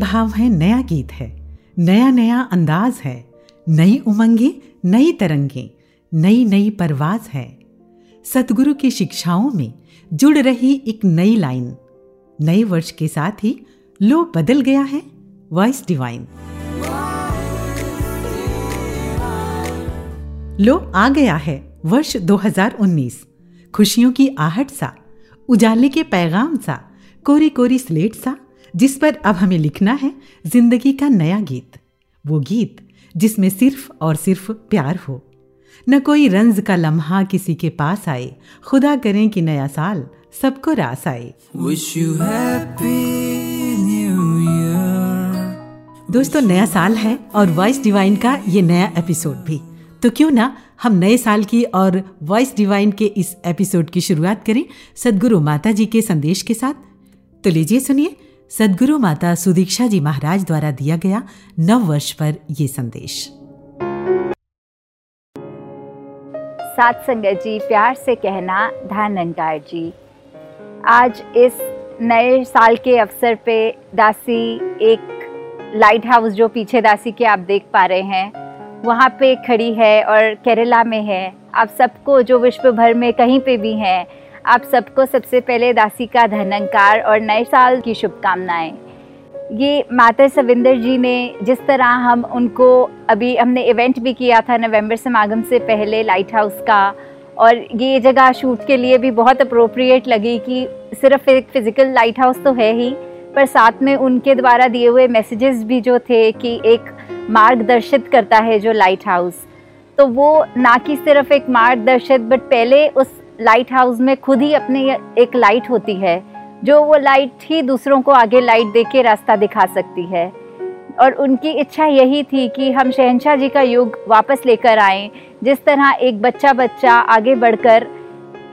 भाव है, नया गीत है। नया नया अंदाज है। नई उमंगे, नई तरंगे, नई नई परवाज है। सतगुरु की शिक्षाओं में जुड़ रही एक नई लाइन। नए वर्ष के साथ ही लो बदल गया है वॉइस डिवाइन लो आ गया है, वर्ष 2019 खुशियों की आहट सा, उजाले के पैगाम सा, कोरी कोरी स्लेट सा जिस पर अब हमें लिखना है ज़िंदगी का नया गीत। वो गीत जिसमें सिर्फ़ और सिर्फ़ प्यार हो। न कोई रंज का लम्हा किसी के पास आए। खुदा करें कि नया साल सबको रास आए। दोस्तों नया साल है और वॉइस डिवाइन का ये नया एपिसोड भी। तो क्यों ना हम नए साल की और वॉइस डिवाइन के इस एपिसोड की शुरुआत करें सदगुरु माता जी के संदेश के साथ। तो लीजिए सुनिए सदगुरु माता सुदीक्षा जी महाराज द्वारा दिया गया नव वर्ष पर ये संदेश। सात संगत जी, प्यार से कहना धानंकार जी। आज इस नए साल के अवसर पे दासी एक लाइट हाउस जो पीछे दासी के आप देख पा रहे हैं, वहाँ पे खड़ी है और केरला में है। आप सबको जो विश्व भर में कहीं पे भी हैं आप सबको सबसे पहले दासी का धनंकार और नए साल की शुभकामनाएँ। ये माता सविंदर जी ने जिस तरह हम उनको अभी हमने इवेंट भी किया था नवंबर समागम से पहले लाइट हाउस का, और ये जगह शूट के लिए भी बहुत अप्रोप्रिएट लगी कि सिर्फ़ एक फ़िज़िकल लाइट हाउस तो है ही, पर साथ में उनके द्वारा दिए हुए मैसेजेस भी जो थे कि एक मार्गदर्शित करता है जो लाइट हाउस तो वो ना कि सिर्फ़ एक मार्गदर्शित बट पहले उस लाइट हाउस में खुद ही अपनी एक लाइट होती है, जो वो लाइट ही दूसरों को आगे लाइट दे के रास्ता दिखा सकती है। और उनकी इच्छा यही थी कि हम शहनशाह जी का युग वापस लेकर आएँ, जिस तरह एक बच्चा बच्चा आगे बढ़कर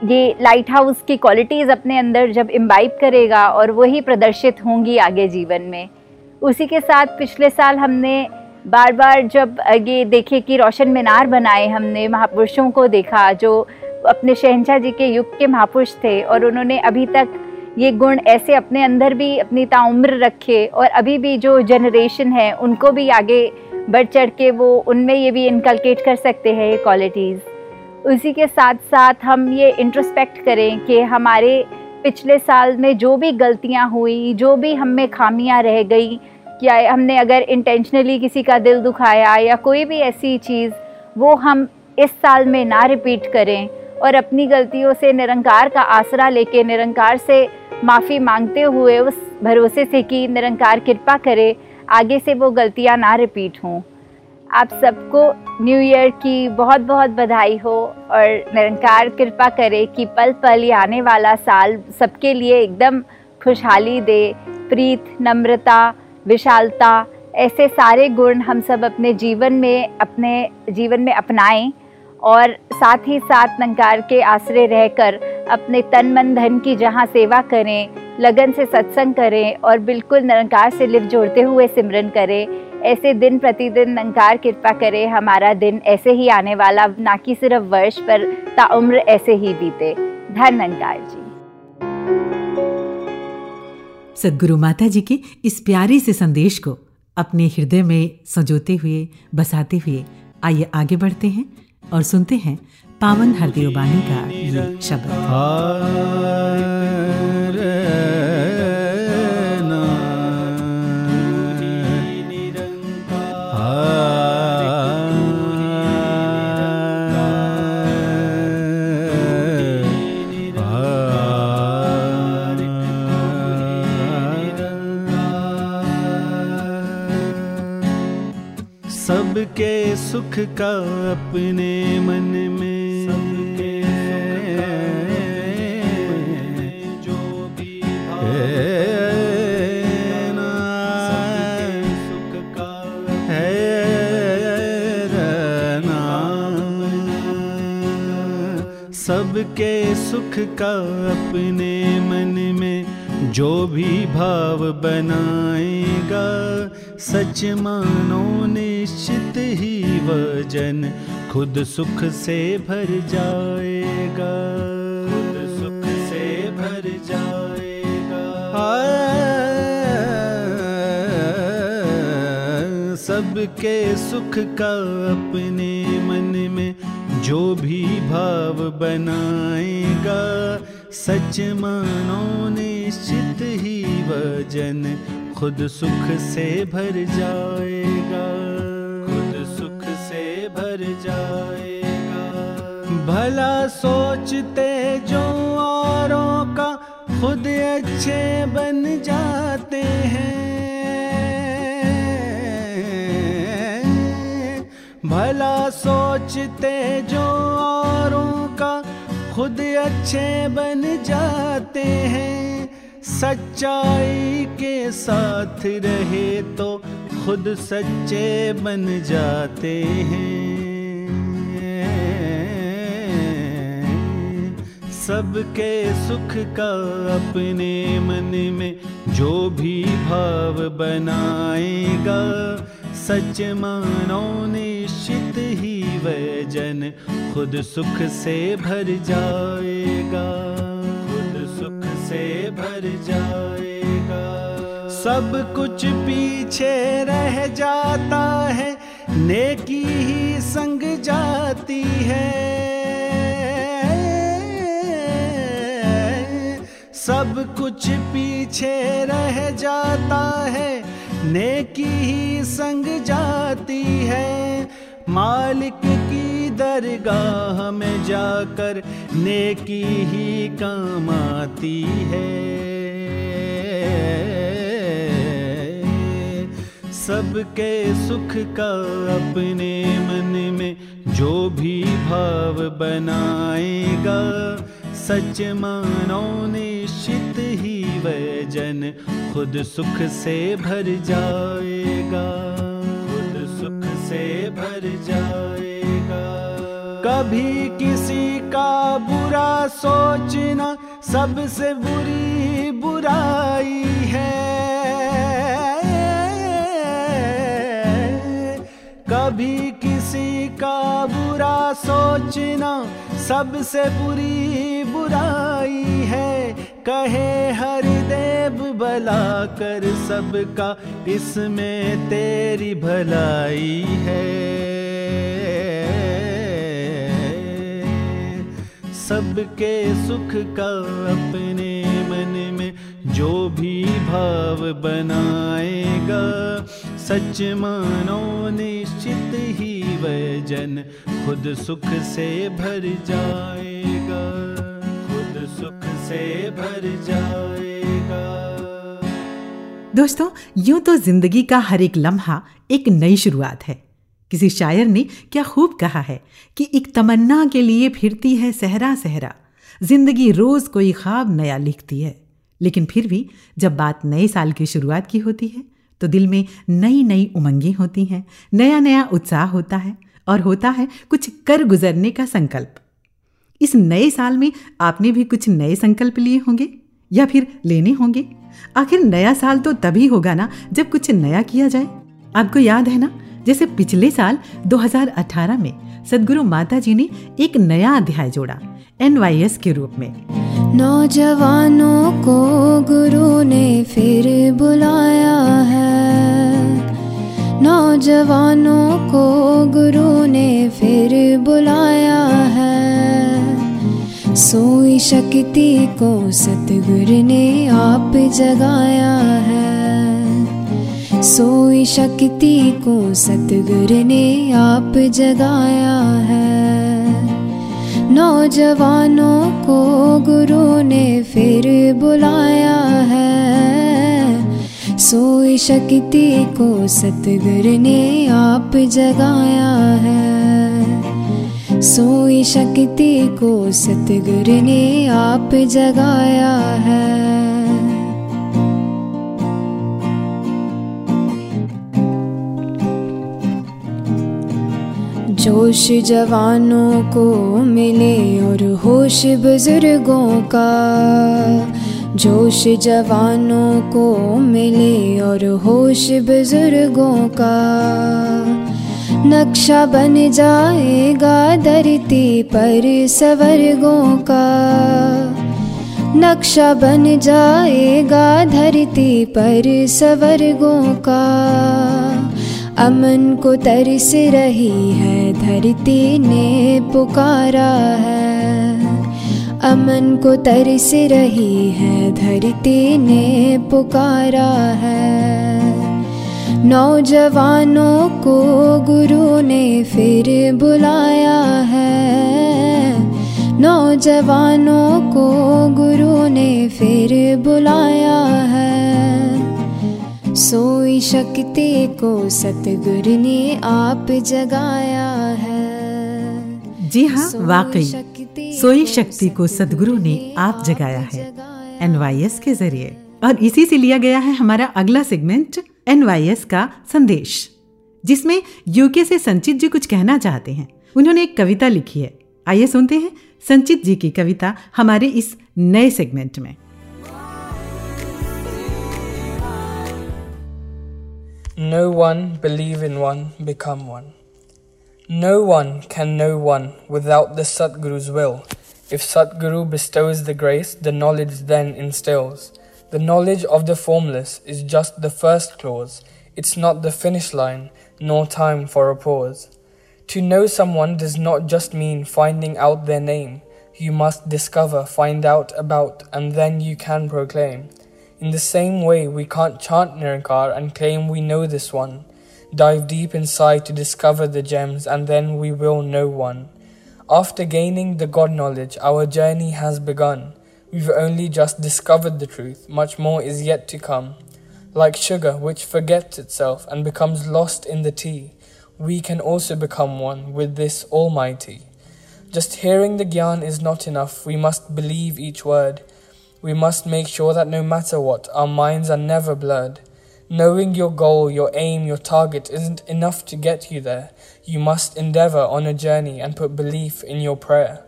ये लाइट हाउस की क्वालिटीज़ अपने अंदर जब इम्बाइब करेगा और वही प्रदर्शित होंगी आगे जीवन में। उसी के साथ पिछले साल हमने बार बार जब ये देखे कि रोशन मीनार बनाए हमने महापुरुषों को देखा, जो अपने शहनशाह जी के युग के महापुरुष थे और उन्होंने अभी तक ये गुण ऐसे अपने अंदर भी अपनी ताउम्र रखे और अभी भी जो जनरेशन है, उनको भी आगे बढ़ चढ़ के वो उनमें ये भी इनकलकेट कर सकते हैं ये क्वालिटीज़ उसी के साथ साथ हम ये इंट्रोस्पेक्ट करें कि हमारे पिछले साल में जो भी गलतियाँ हुई, जो भी हम में खामियाँ रह गई या हमने अगर इंटेंशनली किसी का दिल दुखाया या कोई भी ऐसी चीज़, वो हम इस साल में ना रिपीट करें। और अपनी गलतियों से निरंकार का आसरा लेके निरंकार से माफ़ी मांगते हुए उस भरोसे से कि निरंकार कृपा करे, आगे से वो गलतियाँ ना रिपीट हों। आप सबको न्यू ईयर की बहुत बहुत बधाई हो और निरंकार कृपा करे कि पल पल ही आने वाला साल सबके लिए एकदम खुशहाली दे। प्रीत, नम्रता, विशालता, ऐसे सारे गुण हम सब अपने जीवन में, अपने जीवन में अपनाएँ। और साथ ही साथ नंकार के आश्रय रहकर अपने तन मन धन की जहाँ सेवा करें, लगन से सत्संग करें और बिल्कुल निरंकार से लिप जोड़ते हुए सिमरन करें। ऐसे दिन प्रतिदिन नंकार कृपा करे, हमारा दिन ऐसे ही आने वाला, ना कि सिर्फ़ वर्ष पर ताउम्र ऐसे ही बीते। धन नंकार जी। सदगुरु माता जी के इस प्यारे से संदेश को अपने हृदय में सजोते हुए, बसाते हुए आइए आगे बढ़ते हैं। और सुनते हैं पावन हरदेव बानी का ये शब्द। सुख का अपने मन में। जो भी सुख का सबके सुख का अपने मन में जो भी भाव बनाएगा सच मानो निश्चित ही वज़न खुद सुख से भर जाएगा। खुद सुख से भर जाएगा। सबके सुख का अपने मन में जो भी भाव बनाएगा सच मानो निश्चित ही वज़न खुद सुख से भर जाएगा। खुद सुख से भर जाएगा। भला सोचते जो औरों का खुद अच्छे बन जाते हैं। भला सोचते जो औरों खुद अच्छे बन जाते हैं। सच्चाई के साथ रहे तो खुद सच्चे बन जाते हैं। सबके सुख का अपने मन में जो भी भाव बनाएगा सच मानो निश्चित ही वह जन खुद सुख से भर जाएगा। खुद सुख से भर जाएगा। सब कुछ पीछे रह जाता है, नेकी ही संग जाती है। सब कुछ पीछे रह जाता है नेकी ही संग जाती है। मालिक की दरगाह में जाकर नेकी ही काम आती है। सबके सुख का अपने मन में जो भी भाव बनाएगा सच मानो निश्चित ही वह जन खुद सुख से भर जाएगा। खुद सुख से भर जाएगा। कभी किसी का बुरा सोचना सबसे बुरी बुराई है। कभी किसी का बुरा सोचना सबसे बुरी बुराई है, कहे हर देव भला कर सबका, इसमें तेरी भलाई है। सबके सुख का अपने मन में जो भी भाव बनाएगा, सच मानो निश्चित ही वह जन खुद सुख से भर जाएगा। सुख से भर जाएगा। दोस्तों, यूँ तो ज़िंदगी का हर एक लम्हा एक नई शुरुआत है। किसी शायर ने क्या खूब कहा है कि एक तमन्ना के लिए फिरती है सहरा सहरा। ज़िंदगी रोज कोई ख्वाब नया लिखती है। लेकिन फिर भी जब बात नए साल की शुरुआत की होती है तो दिल में नई नई उमंगें होती हैं नया नया उत्साह होता है और होता है कुछ कर गुजरने का संकल्प। इस नए साल में आपने भी कुछ नए संकल्प लिए होंगे? या फिर लेने होंगे? आखिर नया साल तो तभी होगा ना, जब कुछ नया किया जाए। आपको याद है ना, जैसे पिछले साल 2018 में सदगुरु माता जी ने एक नया अध्याय जोड़ा एनवाईएस के रूप में। नौजवानों को गुरु ने फिर बुलाया है। नौजवानों को गुरु ने फिर बुलाया है। सोई शक्ति को सतगुर ने आप जगाया है। सोई शक्ति को सतगुर ने आप जगाया है। नौजवानों को गुरु ने फिर बुलाया है। सोई शक्ति को सतगुर ने आप जगाया है। सोई शक्ति को सतगुरु ने आप जगाया है। जोश जवानों को मिले और होश बुज़ुर्गों का। जोश जवानों को मिले और होश बुज़ुर्गों का। नक्शा बन जाएगा धरती पर सवर्गों का। नक्शा बन जाएगा धरती पर सवर्गों का। अमन को तरस रही है, धरती ने पुकारा है। अमन को तरस रही है, धरती ने पुकारा है। नौजवानों को गुरु ने फिर बुलाया है। नौजवानों को गुरु ने फिर बुलाया है। सोई शक्ति को सतगुरु ने आप जगाया है। जी हाँ वाकई सोई शक्ति को सदगुरु ने आप जगाया है। एनवाईएस के ज़रिए। और इसी से लिया गया है हमारा अगला सेगमेंट एनवाईएस का संदेश जिसमें यूके से संचित जी कुछ कहना चाहते हैं उन्होंने एक कविता लिखी है आइए सुनते हैं संचित जी की कविता हमारे इस नए सेगमेंट में No one believe in one, become one. No one can know one without the Satguru's will. If Satguru bestows the grace, the knowledge then instills. The knowledge of the formless is just the first clause. It's not the finish line, nor time for a pause. To know someone does not just mean finding out their name. You must discover, find out about, and then you can proclaim. In the same way, we can't chant Nirankar and claim we know this one. Dive deep inside to discover the gems, and then we will know one. After gaining the God knowledge, our journey has begun. We've only just discovered the truth, much more is yet to come. Like sugar, which forgets itself and becomes lost in the tea we can also become one with this Almighty. Just hearing the Gyan is not enough, we must believe each word. We must make sure that no matter what, our minds are never blurred. Knowing your goal, your aim, your target isn't enough to get you there. You must endeavor on a journey and put belief in your prayer.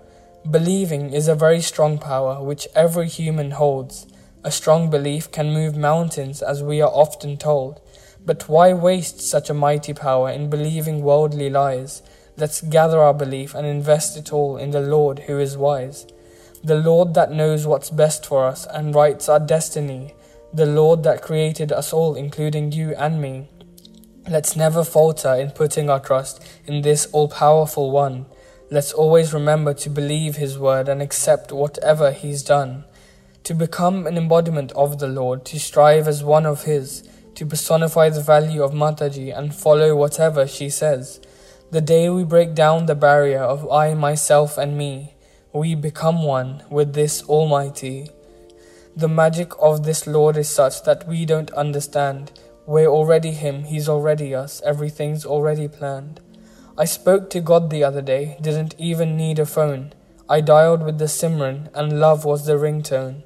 Believing is a very strong power which every human holds. A strong belief can move mountains, as we are often told. But why waste such a mighty power in believing worldly lies? Let's gather our belief and invest it all in the Lord who is wise. The Lord that knows what's best for us and writes our destiny. The Lord that created us all, including you and me. Let's never falter in putting our trust in this all powerful one. Let's always remember to believe his word and accept whatever he's done. To become an embodiment of the Lord, to strive as one of his, to personify the value of Mataji and follow whatever she says. The day we break down the barrier of I, myself, and me, we become one with this Almighty. The magic of this Lord is such that we don't understand. We're already Him, He's already us, everything's already planned. I spoke to God the other day, didn't even need a phone. I dialed with the Simran, and love was the ringtone.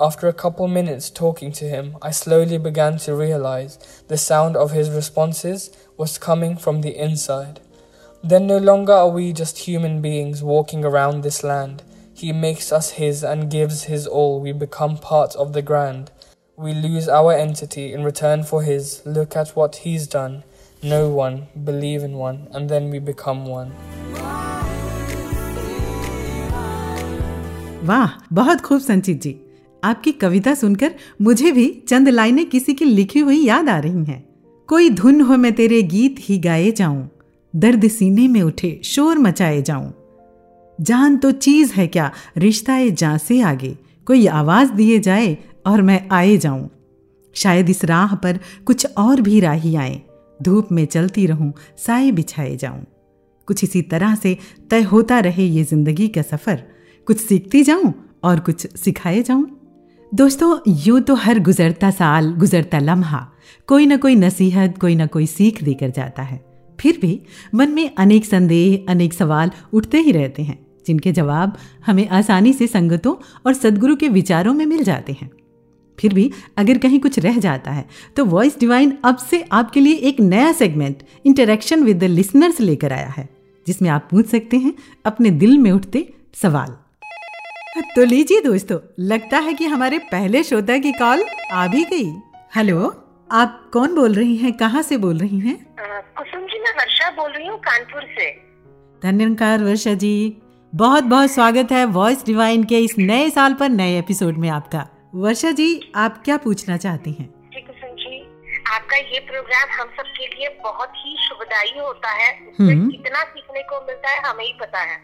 After a couple minutes talking to him, I slowly began to realize the sound of his responses was coming from the inside. Then no longer are we just human beings walking around this land. He makes us his and gives his all. We become part of the grand. We lose our entity in return for his. Look at what he's done. Know one, believe in one, and then we become one. वाह बहुत खूब संचित जी। आपकी कविता सुनकर मुझे भी चंद लाइनें किसी की लिखी हुई याद आ रही हैं। कोई धुन हो मैं तेरे गीत ही गाए जाऊँ दर्द सीने में उठे शोर मचाए जाऊँ। जान तो चीज़ है क्या रिश्ता जा से आगे कोई आवाज़ दिए जाए और मैं आए जाऊँ। शायद इस राह पर कुछ और भी राही आए धूप में चलती रहूँ, साए बिछाए जाऊँ। कुछ इसी तरह से तय होता रहे ये ज़िंदगी का सफ़र। कुछ सीखती जाऊँ और कुछ सिखाए जाऊँ। दोस्तों, यूँ तो हर गुजरता साल, गुजरता लम्हा, कोई ना कोई नसीहत, कोई ना कोई सीख देकर जाता है। फिर भी मन में अनेक संदेह, अनेक सवाल उठते ही रहते हैं, जिनके जवाब हमें आसानी से संगतों और सदगुरु के विचारों में मिल जाते हैं। फिर भी अगर कहीं कुछ रह जाता है तो वॉइस डिवाइन अब से आपके लिए एक नया segment interaction with the listeners लेकर आया है जिसमें आप पूछ सकते हैं अपने दिल में उठते सवाल। तो लीजिए दोस्तों लगता है कि हमारे पहले श्रोता की कॉल आ भी गई। हेलो आप कौन बोल रही हैं? कहाँ से बोल रही हैं? कुसुम जी मैं वर्षा बोल रही हूँ कानपुर से। धन्यवाद वर्षा जी। बहुत बहुत स्वागत है वॉइस डिवाइन के इस नए साल पर नए एपिसोड में आपका। वर्षा जी आप क्या पूछना चाहती हैं जी कुसुम जी आपका ये प्रोग्राम हम सब के लिए बहुत ही शुभदायी होता है हम्म। कितना सीखने को मिलता है हमें ही पता है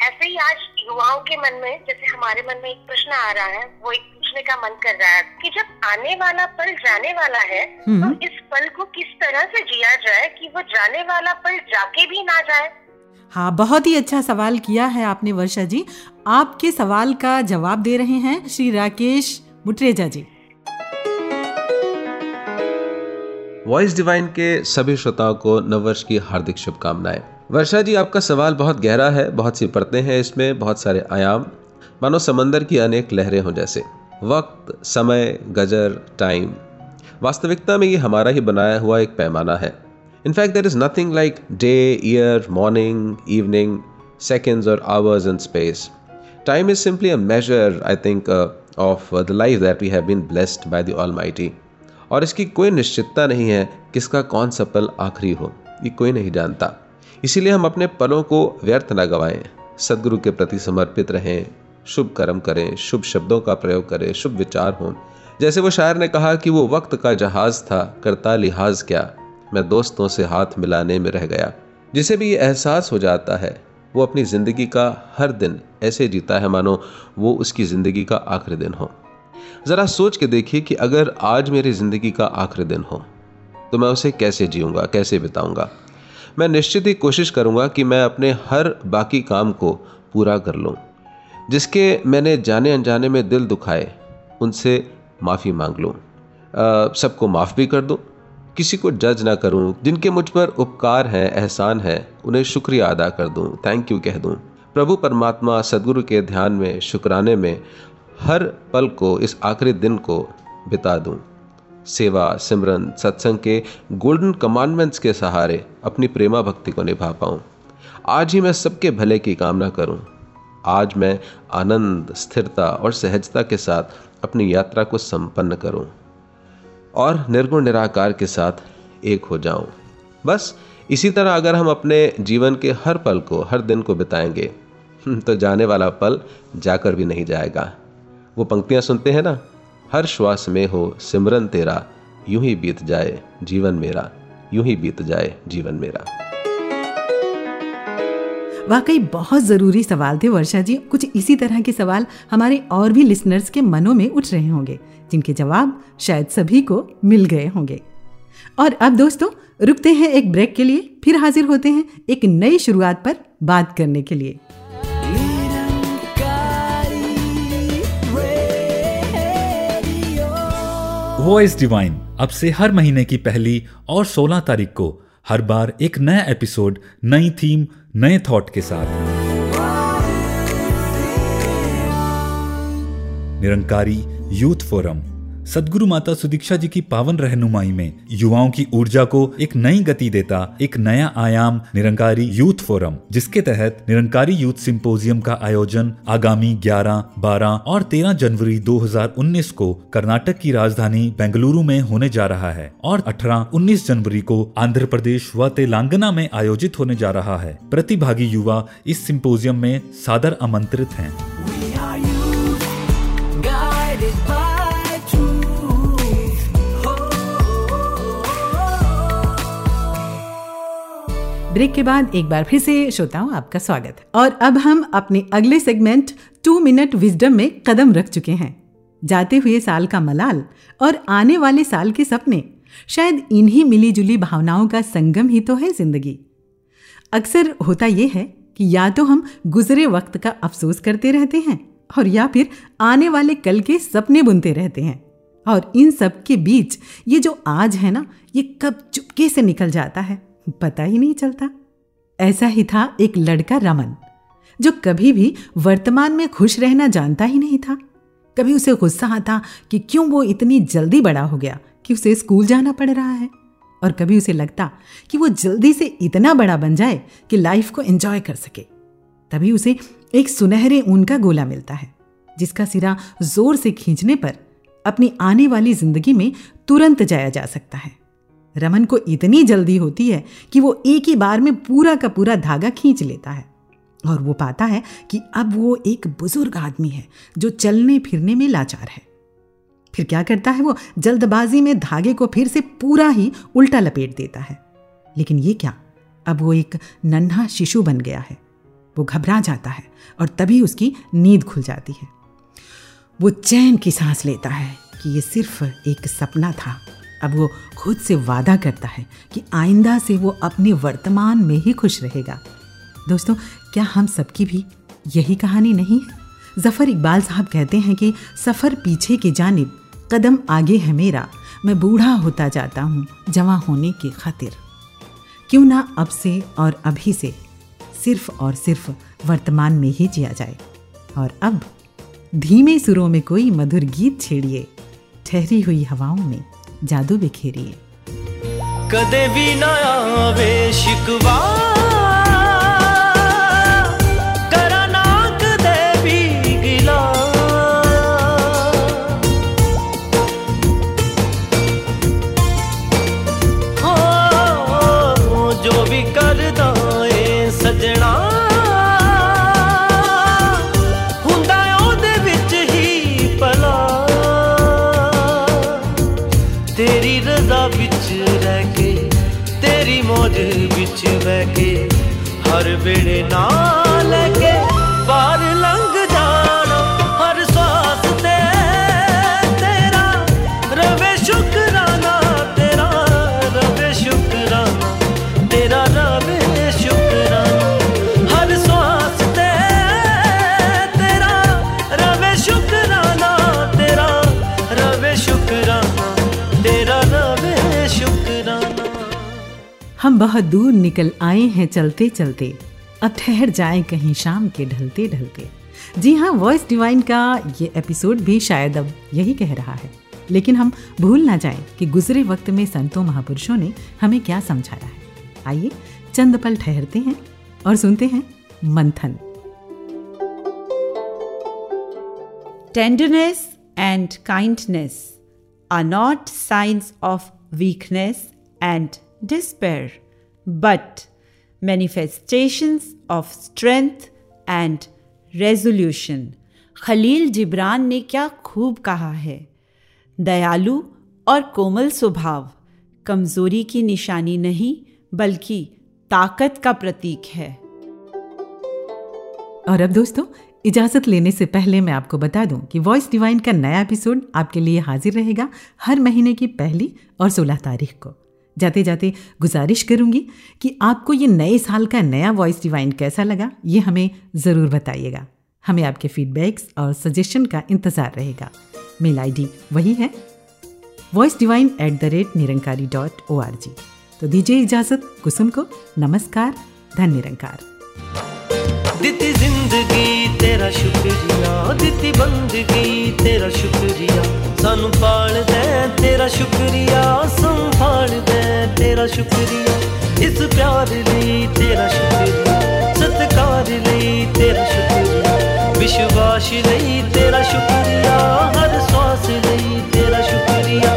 ऐसे ही आज युवाओं के मन में जैसे हमारे मन में एक प्रश्न आ रहा है वो एक पूछने का मन कर रहा है कि जब आने वाला पल जाने वाला है हम्म। तो इस पल को किस तरह से जिया जाए कि वो जाने वाला पल जाके भी ना जाए हाँ बहुत ही अच्छा सवाल किया है आपने वर्षा जी। आपके सवाल का जवाब दे रहे हैं श्री राकेश मुटरेजा जी। वॉइस डिवाइन के सभी श्रोताओं को नववर्ष की हार्दिक शुभकामनाएँ। वर्षा जी, आपका सवाल बहुत गहरा है, बहुत सी परतें हैं इसमें, बहुत सारे आयाम। मानो समंदर की अनेक लहरें हों जैसे। वक्त, समय, गजर टाइम वास्तविकता में ये हमारा ही बनाया हुआ एक पैमाना है। In fact there is nothing like day year morning evening seconds or hours in space. Time is simply a measure, I think, uh, of uh, the life that we have been blessed by the Almighty. और इसकी कोई निश्चितता नहीं है किसका कौन सा पल आखिरी हो ये कोई नहीं जानता इसीलिए हम अपने पलों को व्यर्थ न गवाएँ सदगुरु के प्रति समर्पित रहें शुभ कर्म करें शुभ शब्दों का प्रयोग करें शुभ विचार हों जैसे वो शायर ने कहा कि वो वक्त का जहाज़ था करता लिहाज क्या मैं दोस्तों से हाथ मिलाने में रह गया। जिसे भी ये एहसास हो जाता है, वो अपनी ज़िंदगी का हर दिन ऐसे जीता है मानो वो उसकी ज़िंदगी का आखिरी दिन हो। ज़रा सोच के देखिए कि अगर आज मेरी ज़िंदगी का आखिरी दिन हो तो मैं उसे कैसे जीऊँगा, कैसे बिताऊँगा? मैं निश्चित ही कोशिश करूँगा कि मैं अपने हर बाकी काम को पूरा कर लूँ, जिसके मैंने जाने अनजाने में दिल दुखाए, उनसे माफ़ी मांग लूँ। सबको माफ़ भी कर दूँ किसी को जज ना करूँ, जिनके मुझ पर उपकार है, एहसान है, उन्हें शुक्रिया अदा कर दूँ। थैंक यू कह दूँ। प्रभु परमात्मा सदगुरु के ध्यान में, शुक्राने में, हर पल को, इस आखिरी दिन को बिता दूँ। सेवा, सिमरन, सत्संग के गोल्डन कमांडमेंट्स के सहारे अपनी प्रेमा भक्ति को निभा पाऊँ। आज ही मैं सबके भले की कामना करूँ। आज मैं आनंद, स्थिरता और सहजता के साथ अपनी यात्रा को संपन्न करूँ। और निर्गुण निराकार के साथ एक हो जाऊँ। बस इसी तरह अगर हम अपने जीवन के हर पल को, हर दिन को बिताएँगे तो जाने वाला पल जाकर भी नहीं जाएगा। वो पंक्तियाँ सुनते हैं ना, हर श्वास में हो, सिमरन तेरा, यूँ ही बीत जाए जीवन मेरा, यूँ ही बीत जाए जीवन मेरा। वाकई बहुत ज़रूरी सवाल थे, वर्षा जी। कुछ इसी तरह के सवाल हमारे और भी लिसनर्स के मनों में उठ रहे होंगे, जिनके जवाब शायद सभी को मिल गए होंगे। और अब दोस्तों, रुकते हैं एक ब्रेक के लिए, फिर हाजिर होते हैं एक नई शुरुआत पर बात करने के लिए। वॉइस डिवाइन अब से हर महीने की पहली और 16 तारीख को हर बार एक नया एपिसोड नई थीम नए थॉट के साथ। निरंकारी यूथ फोरम सदगुरु माता सुदीक्षा जी की पावन रहनुमाई में युवाओं की ऊर्जा को एक नई गति देता एक नया आयाम निरंकारी यूथ फोरम जिसके तहत निरंकारी यूथ सिंपोजियम का आयोजन आगामी 11, 12 और 13 जनवरी 2019 को कर्नाटक की राजधानी बेंगलुरु में होने जा रहा है और 18, 19 जनवरी को आंध्र प्रदेश व तेलंगाना में आयोजित होने जा रहा है प्रतिभागी युवा इस सिंपोजियम में सादर आमंत्रित हैं। ब्रेक के बाद एक बार फिर से श्रोताओं, आपका स्वागत। और अब हम अपने अगले सेगमेंट टू मिनट विजडम में कदम रख चुके हैं। जाते हुए साल का मलाल और आने वाले साल के सपने, शायद इन्हीं मिली जुली भावनाओं का संगम ही तो है ज़िंदगी। अक्सर होता यह है कि या तो हम गुजरे वक्त का अफसोस करते रहते हैं और या फिर आने वाले कल के सपने बुनते रहते हैं। और इन सब के बीच ये जो आज है ना, ये कब चुपके से निकल जाता है? पता ही नहीं चलता। ऐसा ही था एक लड़का रमन, जो कभी भी वर्तमान में खुश रहना जानता ही नहीं था। कभी उसे गुस्सा आता कि क्यों वो इतनी जल्दी बड़ा हो गया कि उसे स्कूल जाना पड़ रहा है, और कभी उसे लगता कि वो जल्दी से इतना बड़ा बन जाए कि लाइफ को एंजॉय कर सके। तभी उसे एक सुनहरे ऊन का गोला मिलता है, जिसका सिरा ज़ोर से खींचने पर अपनी आने वाली ज़िंदगी में तुरंत जाया जा सकता है। रमन को इतनी जल्दी होती है कि वो एक ही बार में पूरा का पूरा धागा खींच लेता है। और वो पाता है कि अब वो एक बुज़ुर्ग आदमी है, जो चलने फिरने में लाचार है। फिर क्या करता है वो? जल्दबाजी में धागे को फिर से पूरा ही उल्टा लपेट देता है। लेकिन ये क्या? अब वो एक नन्हा शिशु बन गया है। वो घबरा जाता है और तभी उसकी नींद खुल जाती है। वो चैन की सांस लेता है कि ये सिर्फ़ एक सपना था। अब वो खुद से वादा करता है कि आइंदा से वो अपने वर्तमान में ही खुश रहेगा। दोस्तों, क्या हम सबकी भी यही कहानी नहीं है? जफ़र इकबाल साहब कहते हैं कि सफ़र पीछे की जानब, कदम आगे है मेरा, मैं बूढ़ा होता जाता हूँ जमा होने की खातिर। क्यों ना अब से और अभी से सिर्फ़ और सिर्फ़ वर्तमान में ही जिया जाए। और अब धीमे सुरों में कोई मधुर गीत छेड़िए, ठहरी हुई हवाओं में। जादू बिखेरिए कदे भी ना आवे शिकवा। ਵੇੜੇ ਨਾ बहुत दूर निकल आए हैं चलते चलते। अब ठहर जाएँ कहीं शाम के ढलते ढलते। जी हाँ वॉइस डिवाइन का ये एपिसोड भी शायद अब यही कह रहा है। लेकिन हम भूल ना जाएँ कि गुजरे वक्त में संतों महापुरुषों ने हमें क्या समझाया है। आइए चंद पल ठहरते हैं और सुनते हैं Manthan. Tenderness and kindness are not signs of weakness and despair, but manifestations of strength and resolution. Khalil Gibran ने क्या खूब कहा है? दयालु और कोमल स्वभाव कमज़ोरी की निशानी नहीं, बल्कि ताकत का प्रतीक है। और अब दोस्तों, इजाज़त लेने से पहले मैं आपको बता दूँ कि वॉइस डिवाइन का नया एपिसोड आपके लिए हाजिर रहेगा हर महीने की पहली और सोलह तारीख को। जाते जाते गुजारिश करूँगी कि आपको ये नए साल का नया वॉइस डिवाइन कैसा लगा, ये हमें ज़रूर बताइएगा। हमें आपके फीडबैक्स और सजेशन का इंतज़ार रहेगा। मेल आईडी वही है Voice Divine at the rate Nirankari dot O R G तो दीजिए इजाज़त, कुसुम को नमस्कार, धन निरंकार। दिति ज़िंदगी तेरा शुक्रिया, दिति बंदगी तेरा शुक्रिया। ਸਾਨੂੰ ਪਾਲਦਾ ਤੇਰਾ ਸ਼ੁਕਰੀਆ ਸੰਭਾਲਦਾ ਤੇਰਾ ਸ਼ੁਕਰੀਆ। ਇਸ ਪਿਆਰ ਲਈ ਤੇਰਾ ਸ਼ੁਕਰੀਆ, ਸਤਕਾਰ ਲਈ ਤੇਰਾ ਸ਼ੁਕਰੀਆ। ਵਿਸ਼ਵਾਸ ਲਈ ਤੇਰਾ ਸ਼ੁਕਰੀਆ, ਹਰ ਸਵਾਸ ਲਈ ਤੇਰਾ ਸ਼ੁਕਰੀਆ।